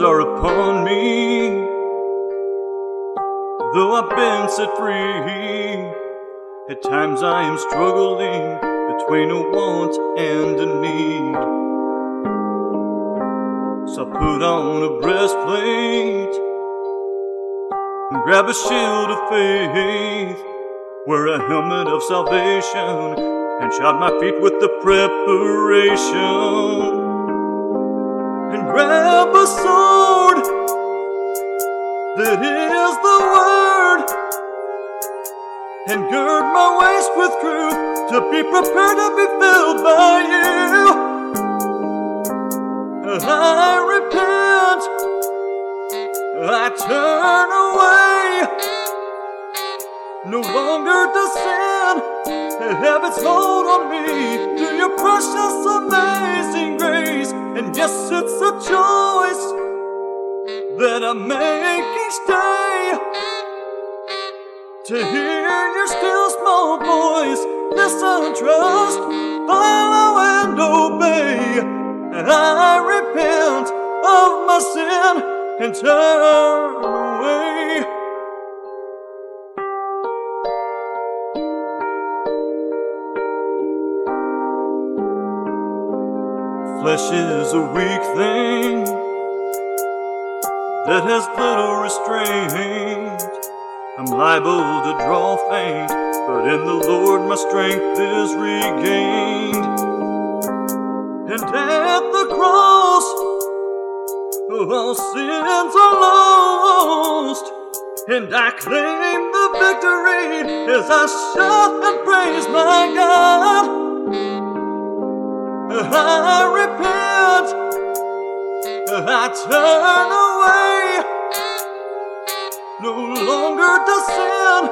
upon me. Though I've been set free, at times I am struggling between a want and a need. So I put on a breastplate and grab a shield of faith, wear a helmet of salvation, and shod my feet with the preparation and grab that is the word and gird my waist with truth to be prepared to be filled by you. I repent, I turn away, no longer to sin, have its hold on me to your precious, amazing grace. And yes, it's a choice that I make each day to hear your still small voice. Listen, trust, follow, and obey. And I repent of my sin and turn away. Flesh is a weak thing that has little restraint. I'm liable to draw faint, but in the Lord my strength is regained. And at the cross, all sins are lost. And I claim the victory as I shout and praise my God. I repent, I turn away, no longer to sin,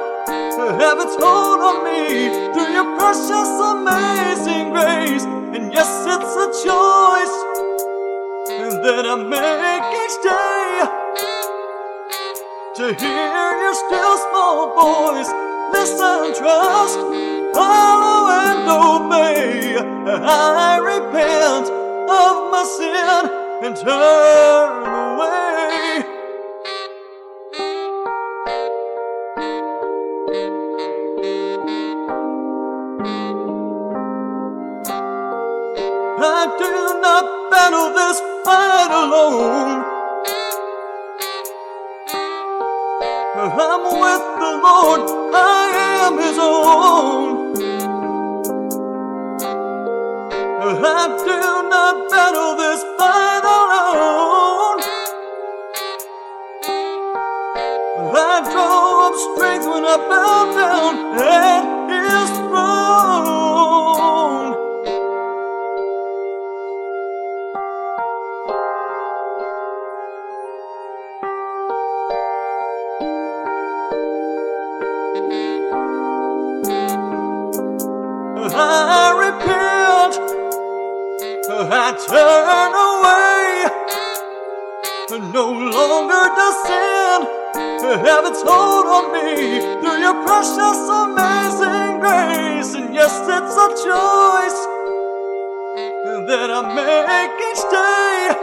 have its hold on me through your precious, amazing grace. And yes, it's a choice that I make each day to hear your still small voice. Listen, trust, follow, and obey. I repent of my sin and turn away. I do not battle this fight alone. I'm with the Lord, I am His own. I do not battle strength when I bow down at His throne. I repent, I turn no longer to sin, have its hold on me through your precious, amazing grace. And yes, it's a choice that I make each day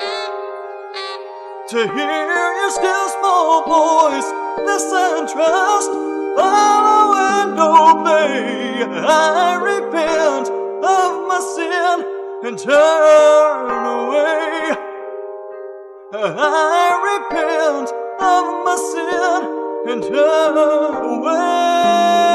to hear your still small voice. Listen, trust, follow, and obey. I repent of my sin and turn away. I repent of my sin and away.